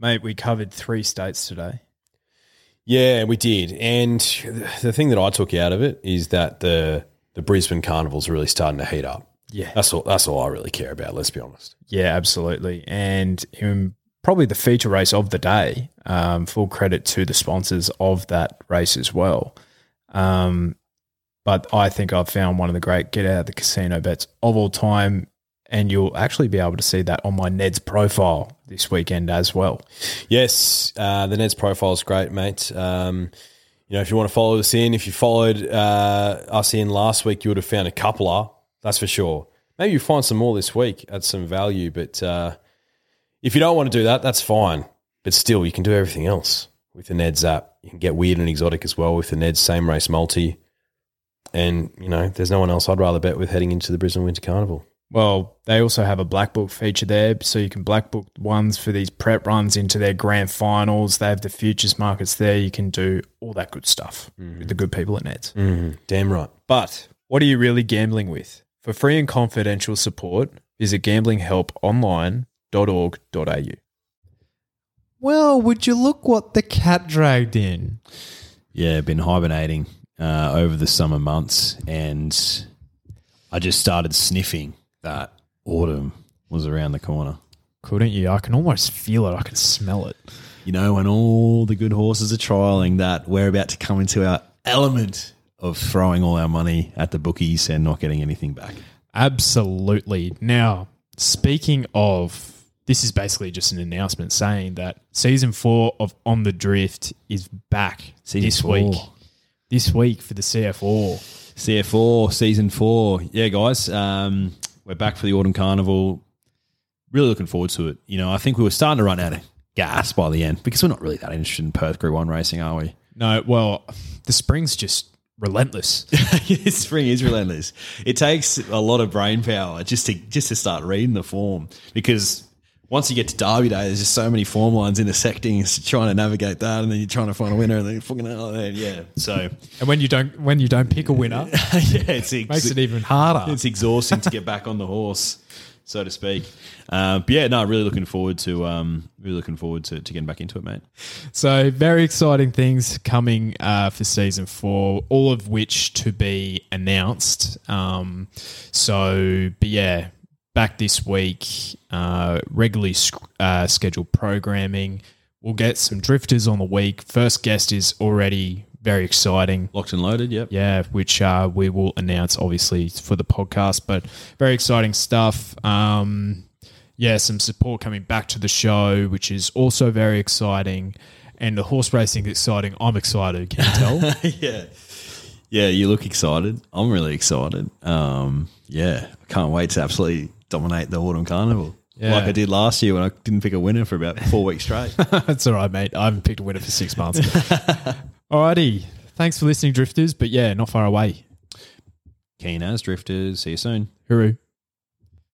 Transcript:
Mate, we covered three states today. Yeah, we did. And the thing that I took out of it is that the the Brisbane Carnival's really starting to heat up. Yeah. That's all that's all I really care about, let's be honest. Yeah, absolutely. And in probably the feature race of the day, um, full credit to the sponsors of that race as well. Um, but I think I've found one of the great get out of the casino bets of all time. And you'll actually be able to see that on my Neds profile this weekend as well. Yes, uh, the Neds profile is great, mate. Um, you know, if you want to follow us in, if you followed uh, us in last week, you would have found a coupler, that's for sure. Maybe you find some more this week at some value, but uh, if you don't want to do that, that's fine. But still, you can do everything else with the Neds app. You can get weird and exotic as well with the Neds same race multi. And, you know, there's no one else I'd rather bet with heading into the Brisbane Winter Carnival. Well, they also have a black book feature there, so you can black book ones for these prep runs into their grand finals. They have the futures markets there. You can do all that good stuff with the good people at Neds. Mm, damn right. But what are you really gambling with? For free and confidential support, visit gamblinghelponline.org.au. Well, would you look what the cat dragged in? Yeah, been hibernating uh, over the summer months, and I just started sniffing that autumn was around the corner. Couldn't you? I can almost feel it. I can smell it. You know, when all the good horses are trialing that, we're about to come into our element of throwing all our money at the bookies and not getting anything back. Absolutely. Now, speaking of, this is basically just an announcement saying that season four of On the Drift is back Season this four. week. This week for the CF4. CF4 season four. Yeah, guys, um, we're back for the autumn carnival. Really looking forward to it. You know, I think we were starting to run out of gas by the end because we're not really that interested in Perth Group One racing, are we? No, well, the spring's just relentless. Spring is relentless. It takes a lot of brain power just to just to start reading the form because once you get to Derby Day, there's just so many form lines intersecting. Trying to navigate that, and then you're trying to find a winner, and then you're fucking oh, man, yeah. So and when you don't when you don't pick a winner, yeah, it's ex- makes it even harder. it's exhausting to get back on the horse, so to speak. Uh, but yeah, no, really looking forward to um, really looking forward to, to getting back into it, mate. So very exciting things coming uh, for season four, all of which to be announced. Um, so, but yeah, back this week, uh, regularly sc- uh, scheduled programming. We'll get some drifters on the week. First guest is already very exciting. Locked and loaded, yep. Yeah, which uh, we will announce obviously for the podcast, but very exciting stuff. Um, yeah, some support coming back to the show, which is also very exciting. And the horse racing is exciting. I'm excited, can you tell? yeah. Yeah, you look excited. I'm really excited. Um, yeah, I can't wait to absolutely dominate the autumn carnival. Yeah. Like I did last year when I didn't pick a winner for about four weeks straight. That's all right, mate. I haven't picked a winner for six months. Alrighty. Thanks for listening, Drifters. But yeah, not far away. Keen as drifters. See you soon. Hooroo.